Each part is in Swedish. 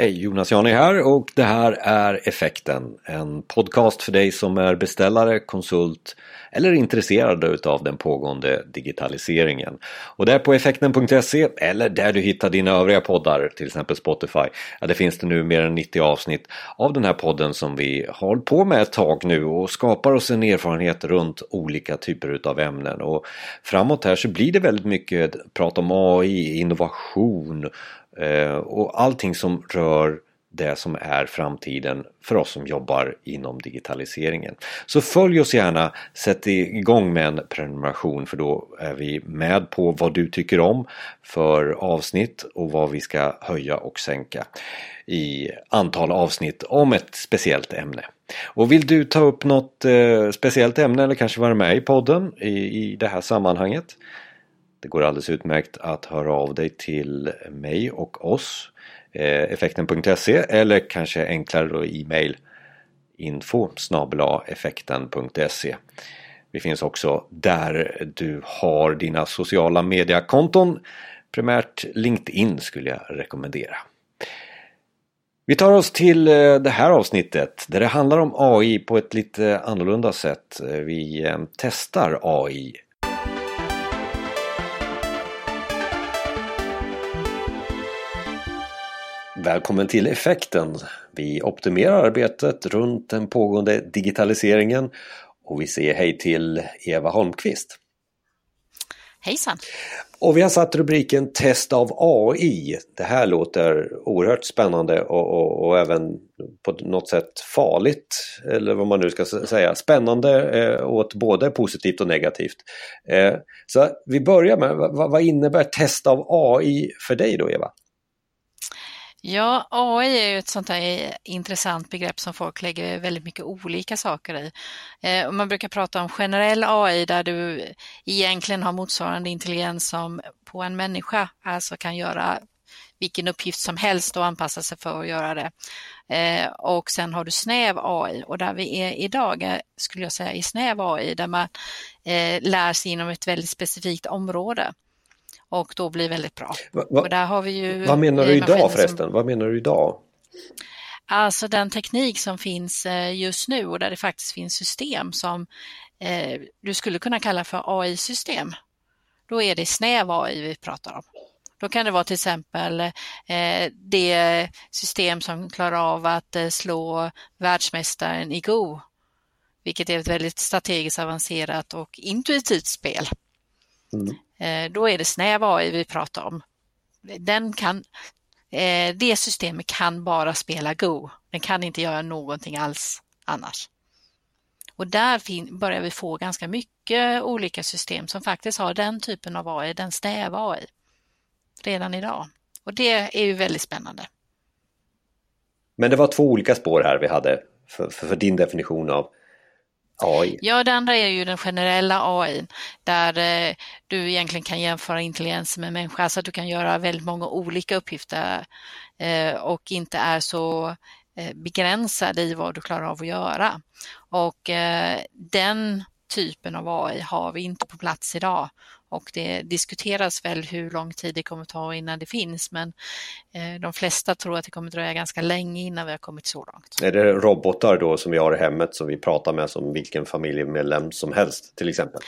Hej, Jonas Jani här och det här är Effekten. En podcast för dig som är beställare, konsult eller intresserad utav den pågående digitaliseringen. Och där på effekten.se eller där du hittar dina övriga poddar, till exempel Spotify, ja, det finns det nu mer än 90 avsnitt av den här podden som vi har hållit på med ett tag nu och skapar oss en erfarenhet runt olika typer utav ämnen. Och framåt här så blir det väldigt mycket prat om AI, innovation Eh, och allting som rör det som är framtiden för oss som jobbar inom digitaliseringen. Så följ oss gärna, sätt igång med en prenumeration för då är vi med på vad du tycker om för avsnitt och vad vi ska höja och sänka i antal avsnitt om ett speciellt ämne. Och vill du ta upp något eh, speciellt ämne eller kanske vara med i podden i, i det här sammanhanget det går alldeles utmärkt att höra av dig till mig och oss eh, effekten.se eller kanske enklare då e-mail info effekten.se Vi finns också där du har dina sociala mediekonton primärt LinkedIn skulle jag rekommendera. Vi tar oss till eh, det här avsnittet där det handlar om AI på ett lite annorlunda sätt. Eh, vi testar AI Välkommen till Effekten. Vi optimerar arbetet runt den pågående digitaliseringen och vi säger hej till Eva Holmqvist. Hejsan! Och vi har satt rubriken Test av AI. Det här låter oerhört spännande och, och, och även på något sätt farligt, eller vad man nu ska säga. Spännande eh, åt både positivt och negativt. Eh, så vi börjar med, vad, vad innebär test av AI för dig då Eva? Ja, AI är ju ett sånt här eh, intressant begrepp som folk lägger väldigt mycket olika saker i. Eh, man brukar prata om generell AI där du egentligen har motsvarande intelligens som på en människa, alltså kan göra vilken uppgift som helst och anpassa sig för att göra det. Eh, och sen har du snäv AI och där vi är idag är, skulle jag säga i snäv AI där man eh, lär sig inom ett väldigt specifikt område och då blir väldigt bra. Va, va, och där har vi ju vad menar du idag förresten? Som, vad menar du idag? Alltså den teknik som finns eh, just nu och där det faktiskt finns system som eh, du skulle kunna kalla för AI-system. Då är det snäv AI vi pratar om. Då kan det vara till exempel eh, det system som klarar av att eh, slå världsmästaren i Go, vilket är ett väldigt strategiskt avancerat och intuitivt spel. Mm. Eh, då är det snäv AI vi pratar om. Den kan, eh, det systemet kan bara spela Go. Den kan inte göra någonting alls annars. Och där börjar vi få ganska mycket olika system som faktiskt har den typen av AI, den snäva AI, redan idag. Och det är ju väldigt spännande. Men det var två olika spår här vi hade för, för, för din definition av AI? Ja, det andra är ju den generella AI där eh, du egentligen kan jämföra intelligens med människa, så att du kan göra väldigt många olika uppgifter eh, och inte är så eh, begränsad i vad du klarar av att göra. Och eh, den typen av AI har vi inte på plats idag och det diskuteras väl hur lång tid det kommer ta innan det finns men eh, de flesta tror att det kommer dröja ganska länge innan vi har kommit så långt. Är det robotar då som vi har i hemmet som vi pratar med som vilken familjemedlem som helst till exempel?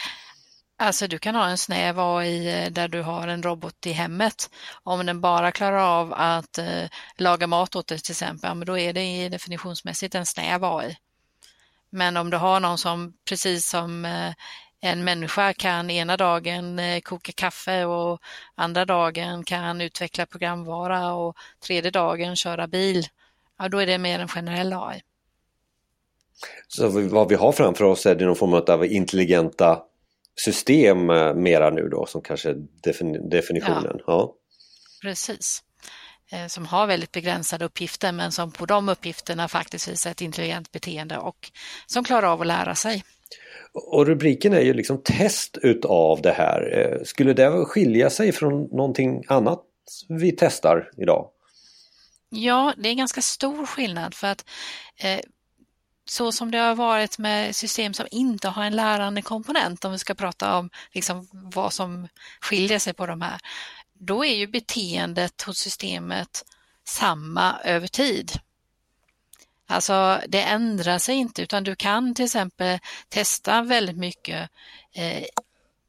Alltså du kan ha en snäv AI eh, där du har en robot i hemmet. Om den bara klarar av att eh, laga mat åt dig till exempel, ja, men då är det definitionsmässigt en snäv AI. Men om du har någon som precis som eh, en människa kan ena dagen eh, koka kaffe och andra dagen kan utveckla programvara och tredje dagen köra bil, ja, då är det mer en generell AI. Så vad vi har framför oss är det någon form av intelligenta system eh, mera nu då som kanske är definitionen? Ja, ja. precis. Eh, som har väldigt begränsade uppgifter men som på de uppgifterna faktiskt visar ett intelligent beteende och som klarar av att lära sig. Och rubriken är ju liksom test utav det här. Eh, skulle det skilja sig från någonting annat vi testar idag? Ja, det är ganska stor skillnad för att eh, så som det har varit med system som inte har en lärande komponent, om vi ska prata om liksom vad som skiljer sig på de här, då är ju beteendet hos systemet samma över tid. Alltså det ändrar sig inte utan du kan till exempel testa väldigt mycket eh,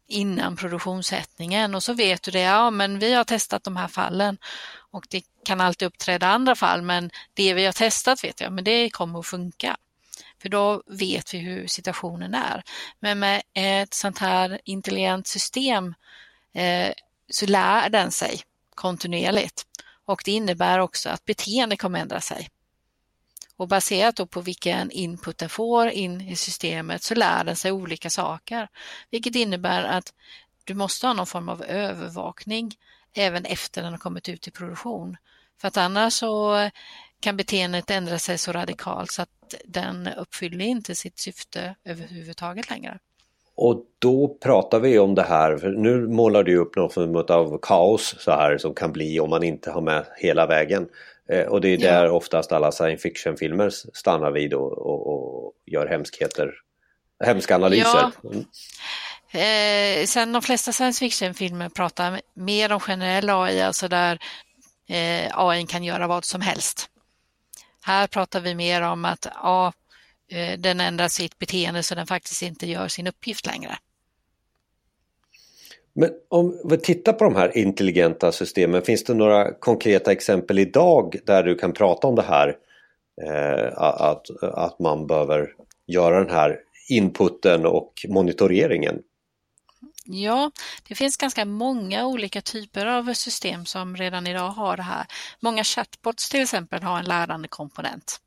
innan produktionssättningen och så vet du det, ja men vi har testat de här fallen och det kan alltid uppträda andra fall men det vi har testat vet jag, men det kommer att funka. För då vet vi hur situationen är. Men med ett sånt här intelligent system eh, så lär den sig kontinuerligt och det innebär också att beteende kommer ändra sig. Och baserat då på vilken input den får in i systemet så lär den sig olika saker, vilket innebär att du måste ha någon form av övervakning även efter den har kommit ut i produktion. För att annars så kan beteendet ändra sig så radikalt så att den uppfyller inte sitt syfte överhuvudtaget längre. Och då pratar vi om det här, för nu målar du upp någon form av kaos så här som kan bli om man inte har med hela vägen. Eh, och det är där ja. oftast alla science fiction-filmer stannar vid och, och, och, gör hemskheter, hemska analyser. Ja. Mm. Eh, sen de flesta science fiction-filmer pratar mer om generell AI, alltså där eh, AI kan göra vad som helst. Här pratar vi mer om att ja, eh, den ändrar sitt beteende så den faktiskt inte gör sin uppgift längre. Men om vi tittar på de här intelligenta systemen, finns det några konkreta exempel idag där du kan prata om det här? Eh, att, att man behöver göra den här inputen och monitoreringen? Ja, det finns ganska många olika typer av system som redan idag har det här. Många chatbots till exempel har en lärande komponent.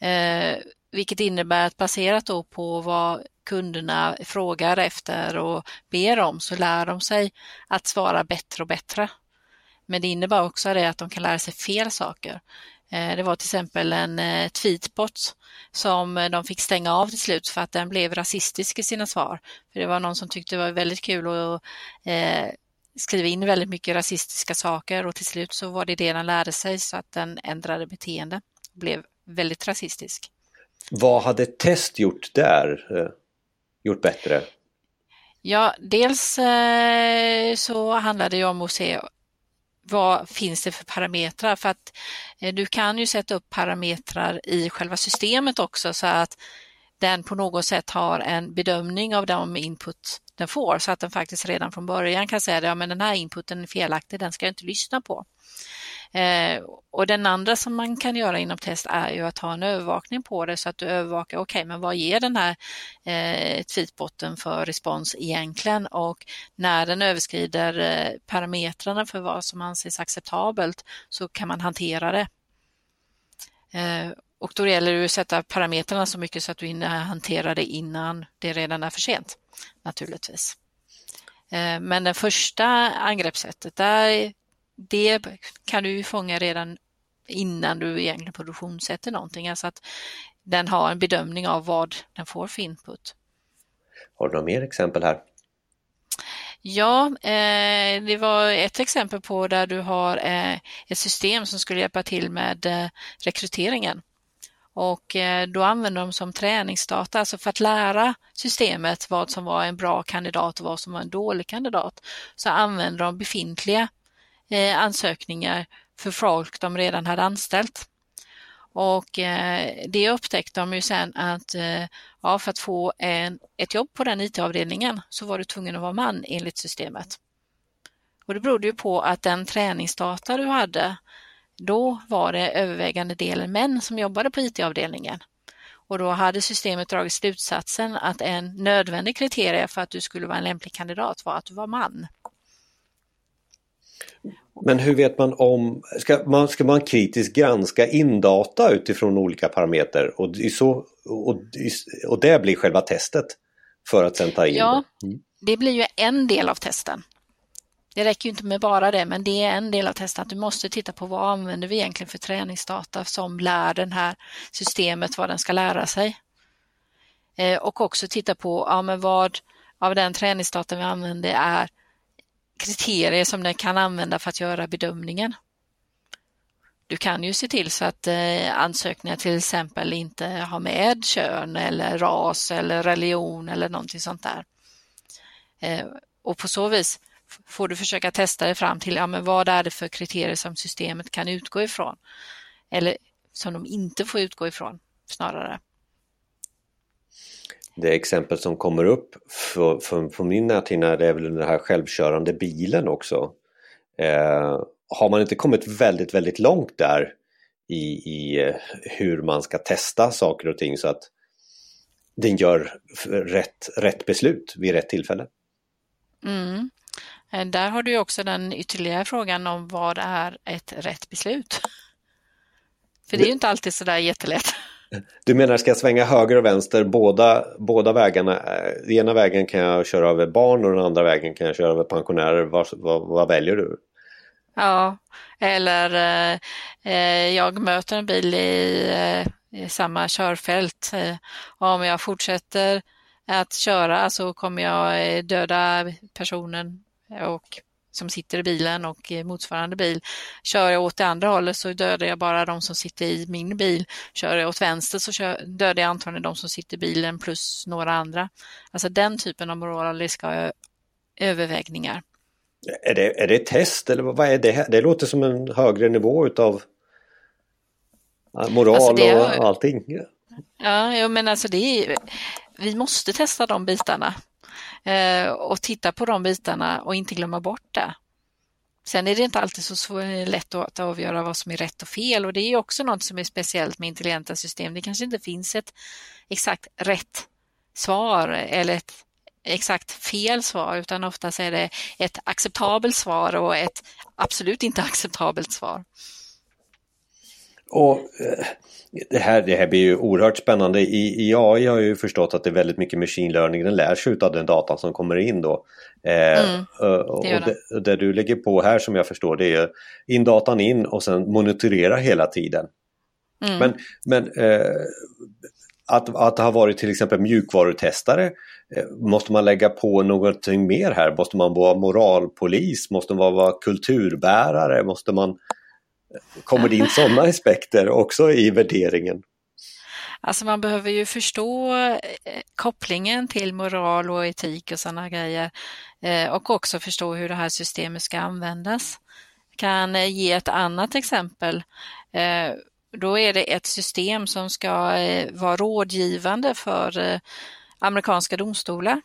Eh, vilket innebär att baserat då på vad kunderna frågar efter och ber om så lär de sig att svara bättre och bättre. Men det innebär också det att de kan lära sig fel saker. Eh, det var till exempel en eh, tweetbot som de fick stänga av till slut för att den blev rasistisk i sina svar. För Det var någon som tyckte det var väldigt kul att eh, skriva in väldigt mycket rasistiska saker och till slut så var det det den lärde sig så att den ändrade beteende och blev väldigt rasistisk. Vad hade test gjort där? Eh, gjort bättre? Ja, dels eh, så handlade det ju om att se vad finns det för parametrar? För att eh, du kan ju sätta upp parametrar i själva systemet också så att den på något sätt har en bedömning av de input den får så att den faktiskt redan från början kan säga att ja, den här inputen är felaktig, den ska jag inte lyssna på. Eh, och den andra som man kan göra inom test är ju att ha en övervakning på det så att du övervakar, okej, okay, men vad ger den här eh, tweetbotten för respons egentligen och när den överskrider eh, parametrarna för vad som anses acceptabelt så kan man hantera det. Eh, och då gäller det att sätta parametrarna så mycket så att du hinner hantera det innan det redan är för sent, naturligtvis. Eh, men det första angreppssättet, där det kan du fånga redan innan du egentligen produktionssätter någonting, alltså att den har en bedömning av vad den får för input. Har du några mer exempel här? Ja, eh, det var ett exempel på där du har eh, ett system som skulle hjälpa till med eh, rekryteringen. Och då använder de som träningsdata, alltså för att lära systemet vad som var en bra kandidat och vad som var en dålig kandidat, så använder de befintliga Eh, ansökningar för folk de redan hade anställt. Och eh, det upptäckte de ju sen att eh, ja, för att få en, ett jobb på den IT-avdelningen så var du tvungen att vara man enligt systemet. Och det berodde ju på att den träningsdata du hade, då var det övervägande delen män som jobbade på IT-avdelningen. Och då hade systemet dragit slutsatsen att en nödvändig kriterie för att du skulle vara en lämplig kandidat var att du var man. Men hur vet man om, ska man, ska man kritiskt granska in data utifrån olika parametrar och, så, och, och det blir själva testet för att sen ta in? Ja, mm. det blir ju en del av testen. Det räcker ju inte med bara det, men det är en del av testen att du måste titta på vad använder vi egentligen för träningsdata som lär det här systemet vad den ska lära sig. Eh, och också titta på ja, men vad av den träningsdata vi använder är kriterier som den kan använda för att göra bedömningen. Du kan ju se till så att eh, ansökningar till exempel inte har med kön eller ras eller religion eller någonting sånt där. Eh, och på så vis får du försöka testa dig fram till ja, men vad är det för kriterier som systemet kan utgå ifrån. Eller som de inte får utgå ifrån snarare. Det exempel som kommer upp för, för, för min näthinna det är väl den här självkörande bilen också. Eh, har man inte kommit väldigt, väldigt långt där i, i eh, hur man ska testa saker och ting så att den gör rätt, rätt beslut vid rätt tillfälle? Mm. Eh, där har du också den ytterligare frågan om vad är ett rätt beslut? För det är ju inte alltid sådär jättelätt. Du menar, ska jag svänga höger och vänster båda, båda vägarna? Den ena vägen kan jag köra över barn och den andra vägen kan jag köra över pensionärer. Vad, vad, vad väljer du? Ja, eller eh, eh jag möter en bil i, eh, i samma körfält. Om jag fortsätter att köra så kommer jag döda personen och som sitter i bilen och motsvarande bil. Kör jag åt det andra hållet så dödar jag bara de som sitter i min bil. Kör jag åt vänster så dödar jag antagligen de som sitter i bilen plus några andra. Alltså den typen av moraliska övervägningar. Är det, är det ett test eller vad är det? Det låter som en högre nivå utav moral alltså det, och allting. Ja, men alltså det är, vi måste testa de bitarna eh, Eh, och titta på de bitarna och inte glömma bort det. Sen är det inte alltid så lätt att avgöra vad som är rätt och fel och det är också något som är speciellt med intelligenta system. Det kanske inte finns ett exakt rätt svar eller ett exakt fel svar utan oftast är det ett acceptabelt svar och ett absolut inte acceptabelt svar. Och eh, det här, det här blir ju oerhört spännande. I, I AI har jag ju förstått att det är väldigt mycket machine learning. Den lär sig av den datan som kommer in då. Eh, mm, och, det, och det, du lägger på här som jag förstår det är in datan in och sen monitorera hela tiden. Mm. Men, men eh, att, att ha varit till exempel mjukvarutestare eh, Måste man lägga på någonting mer här? Måste man vara moralpolis? Måste man vara kulturbärare? Måste man Kommer det in sådana aspekter också i värderingen? Alltså man behöver ju förstå eh, kopplingen till moral och etik och sådana grejer eh, och också förstå hur det här systemet ska användas. Jag kan eh, ge ett annat exempel. Då är det ett system som ska vara rådgivande för amerikanska domstolar.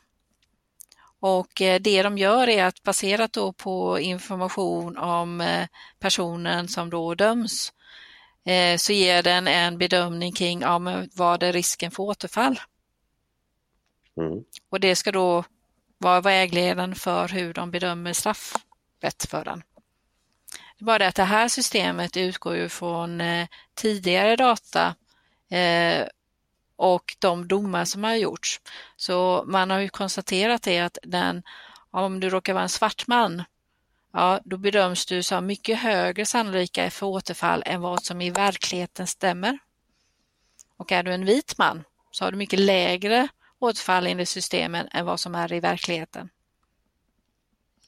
Och eh, det de gör är att baserat då på information om eh, personen som då döms eh, så ger den en bedömning kring ja, vad är risken för återfall. Mm. Och det ska då vara vägledande för hur de bedömer straffrätt för den. Det är bara det att det här systemet utgår ju från tidigare data och de domar som har gjorts. Så man har ju konstaterat det att den, om du råkar vara en svart man, ja, då bedöms du som mycket högre sannolika för återfall än vad som i verkligheten stämmer. Och är du en vit man så har du mycket lägre återfall enligt systemen än vad som är i verkligheten.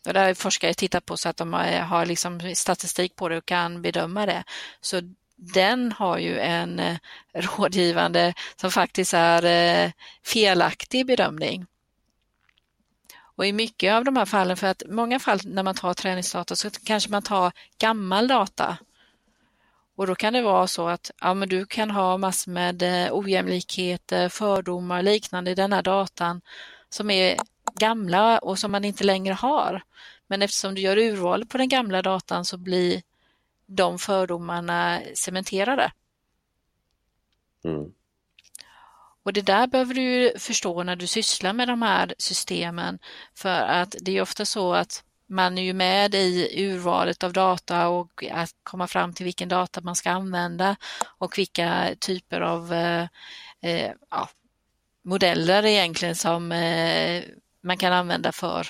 Och där har forskare tittat på så att de har liksom statistik på det och kan bedöma det. Så den har ju en eh, rådgivande som faktiskt är eh, felaktig bedömning. Och i mycket av de här fallen, för att många fall när man tar träningsdata så kanske man tar gammal data. Och då kan det vara så att ja, men du kan ha massor med eh, ojämlikheter, fördomar och liknande i den här datan som är gamla och som man inte längre har. Men eftersom du gör urval på den gamla datan så blir de fördomarna cementerade. Mm. Och det där behöver du förstå när du sysslar med de här systemen för att det är ofta så att man är ju med i urvalet av data och att komma fram till vilken data man ska använda och vilka typer av eh, eh, ja, modeller egentligen som eh, man kan använda för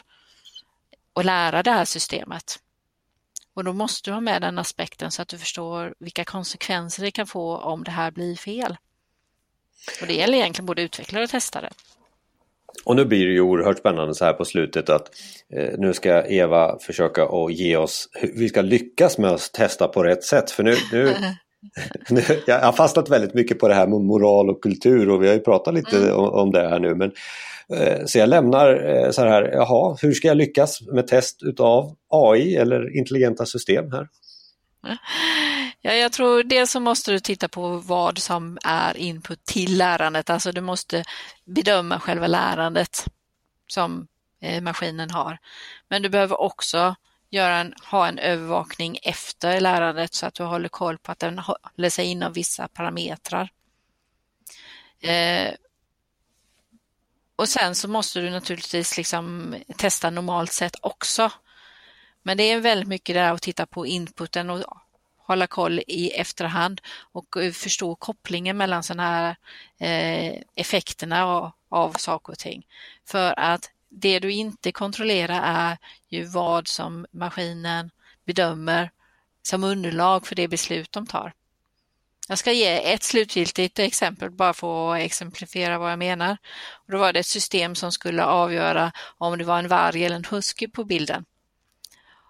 att lära det här systemet. Och då måste du ha med den aspekten så att du förstår vilka konsekvenser det kan få om det här blir fel. Och det gäller egentligen både utvecklare och testare. Och nu blir det ju oerhört spännande så här på slutet att eh, nu ska Eva försöka att ge oss vi ska lyckas med att testa på rätt sätt. För nu, nu, nu jag har fastnat väldigt mycket på det här med moral och kultur och vi har ju pratat lite mm. om, om, det här nu. Men Eh, så jag lämnar eh, så här, jaha, hur ska jag lyckas med test utav AI eller intelligenta system här? Ja, jag tror dels så måste du titta på vad som är input till lärandet, alltså du måste bedöma själva lärandet som eh, maskinen har. Men du behöver också göra en, ha en övervakning efter lärandet så att du håller koll på att den håller sig inom vissa parametrar. Eh, och sen så måste du naturligtvis liksom testa normalt sett också. Men det är väldigt mycket där att titta på inputen och hålla koll i efterhand och förstå kopplingen mellan sådana här eh, effekterna av, av saker och ting. För att det du inte kontrollerar är ju vad som maskinen bedömer som underlag för det beslut de tar. Jag ska ge ett slutgiltigt exempel bara för att exemplifiera vad jag menar. Och då var det ett system som skulle avgöra om det var en varg eller en husky på bilden.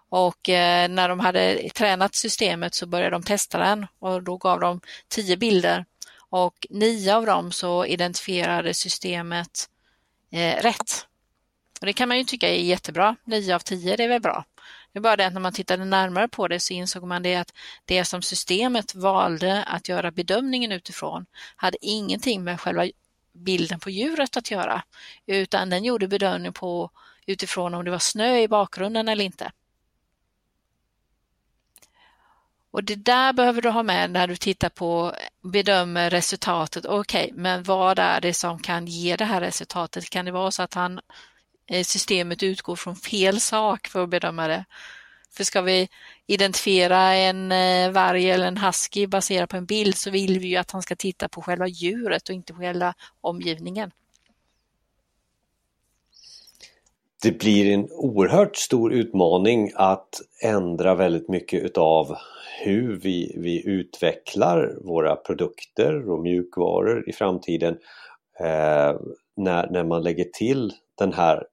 Och eh, när de hade tränat systemet så började de testa den och då gav de tio bilder och nio av dem så identifierade systemet eh, rätt. Och det kan man ju tycka är jättebra. Nio av tio det är väl bra. Det är bara det att när man tittade närmare på det så insåg man det att det som systemet valde att göra bedömningen utifrån hade ingenting med själva bilden på djuret att göra, utan den gjorde bedömning på utifrån om det var snö i bakgrunden eller inte. Och det där behöver du ha med när du tittar på, bedömer resultatet. Okej, okay, men vad är det som kan ge det här resultatet? Kan det vara så att han, Eh, systemet utgår från fel sak för att bedöma det? För ska vi identifiera en eh, varg eller en husky baserat på en bild så vill vi ju att han ska titta på själva djuret och inte på själva omgivningen. Det blir en oerhört stor utmaning att ändra väldigt mycket utav hur vi, vi utvecklar våra produkter och mjukvaror i framtiden eh, när, när man lägger till den här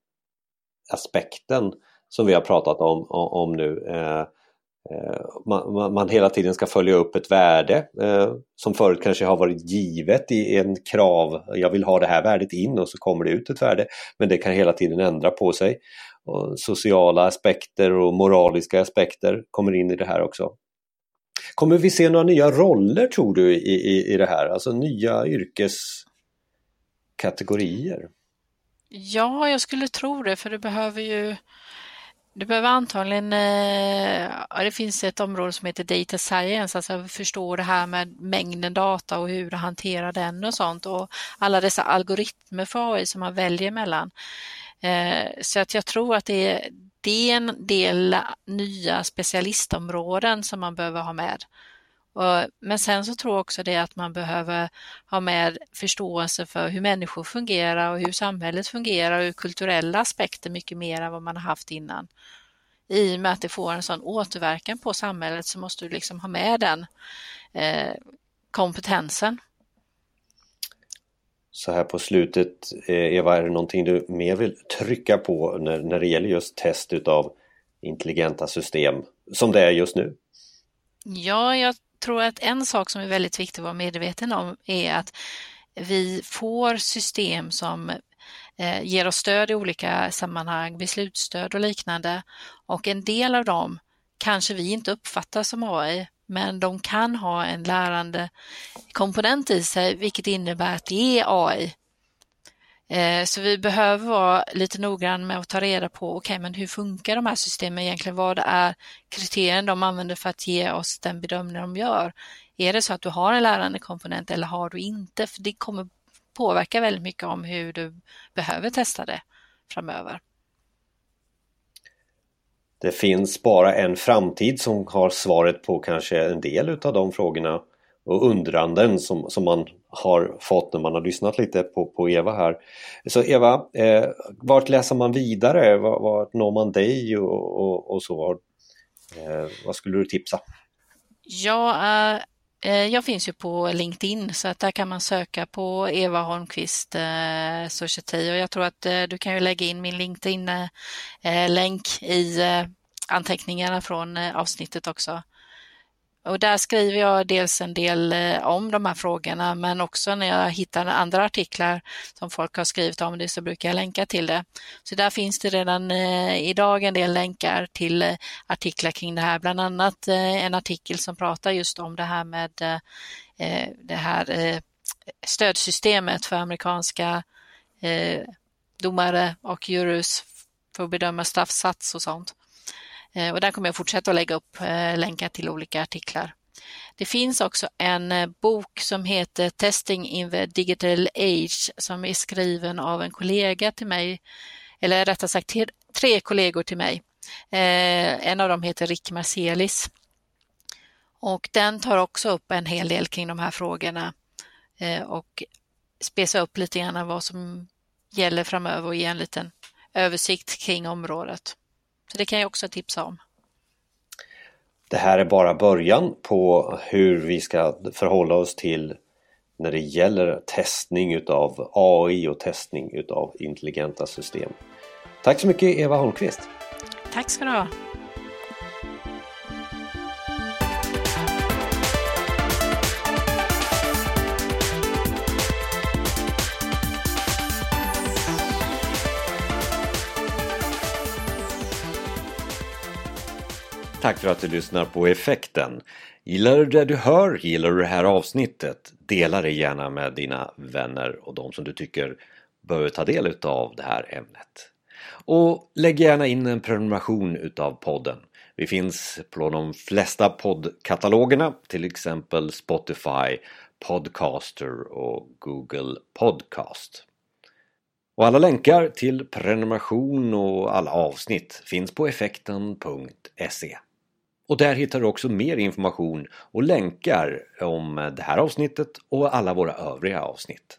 aspekten som vi har pratat om, om nu. Eh, eh, man, man, hela tiden ska följa upp ett värde eh, som förut kanske har varit givet i en krav. Jag vill ha det här värdet in och så kommer det ut ett värde. Men det kan hela tiden ändra på sig. Och sociala aspekter och moraliska aspekter kommer in i det här också. Kommer vi se några nya roller tror du i, i, i det här? Alltså nya yrkeskategorier? Ja, jag skulle tro det för det behöver ju du behöver antagligen, eh, ja, det finns ett område som heter data science, alltså förstå det här med mängden data och hur du hanterar den och sånt och alla dessa algoritmer för AI som man väljer mellan. Eh, så att jag tror att det är, det är en del nya specialistområden som man behöver ha med. Men sen så tror jag också det att man behöver ha med förståelse för hur människor fungerar och hur samhället fungerar och hur kulturella aspekter mycket mer än vad man har haft innan. I och med att det får en sån återverkan på samhället så måste du liksom ha med den eh, kompetensen. Så här på slutet, eh, Eva, är det någonting du mer vill trycka på när, när det gäller just test utav intelligenta system som det är just nu? Ja, jag tror att en sak som är väldigt viktig att vara medveten om är att vi får system som eh, ger oss stöd i olika sammanhang, beslutsstöd och liknande. Och en del av dem kanske vi inte uppfattar som AI, men de kan ha en lärande komponent i sig, vilket innebär att det är AI. Eh, så vi behöver vara lite noggrann med att ta reda på, okej, okay, men hur funkar de här systemen egentligen? Vad är kriterierna de använder för att ge oss den bedömning de gör? Är det så att du har en lärande komponent eller har du inte? För det kommer påverka väldigt mycket om hur du behöver testa det framöver. Det finns bara en framtid som har svaret på kanske en del utav de frågorna och undranden som, som man har fått när man har lyssnat lite på, på Eva här. Så Eva, eh, vart läser man vidare? Vart, vart når man dig och, och, och så? Eh, vad skulle du tipsa? Ja, eh, jag finns ju på LinkedIn så att där kan man söka på Eva Holmqvist eh, Society och jag tror att eh, du kan ju lägga in min LinkedIn-länk eh, eh i eh, anteckningarna från eh, avsnittet också. Och där skriver jag dels en del eh, om de här frågorna men också när jag hittar andra artiklar som folk har skrivit om det så brukar jag länka till det. Så där finns det redan eh, idag en del länkar till eh, artiklar kring det här, bland annat en artikel som pratar just om det här med det här stödsystemet för amerikanska domare och jurys för att bedöma straffsats och sånt. Eh, och där kommer jag fortsätta att lägga upp eh, länkar till olika artiklar. Det finns också en eh, bok som heter Testing in the Digital Age som är skriven av en kollega till mig, eller rättare sagt tre kollegor till mig. Eh, en av dem heter Rick Marcelis och den tar också upp en hel del kring de här frågorna eh, och spesar upp lite grann vad som gäller framöver och ger en liten översikt kring området. Så det kan jag också tipsa om. Det här är bara början på hur vi ska förhålla oss till när det gäller testning utav AI och testning utav intelligenta system. Tack så mycket Eva Holmqvist! Tack ska du ha! Tack för att du lyssnar på Effekten. Gillar du det du hör? Gillar du det här avsnittet? Dela det gärna med dina vänner och de som du tycker behöver ta del av det här ämnet. Och lägg gärna in en prenumeration utav podden. Vi finns på de flesta poddkatalogerna, till exempel Spotify, Podcaster och Google Podcast. Och alla länkar till prenumeration och alla avsnitt finns på effekten.se. Och där hittar du också mer information och länkar om det här avsnittet och alla våra övriga avsnitt.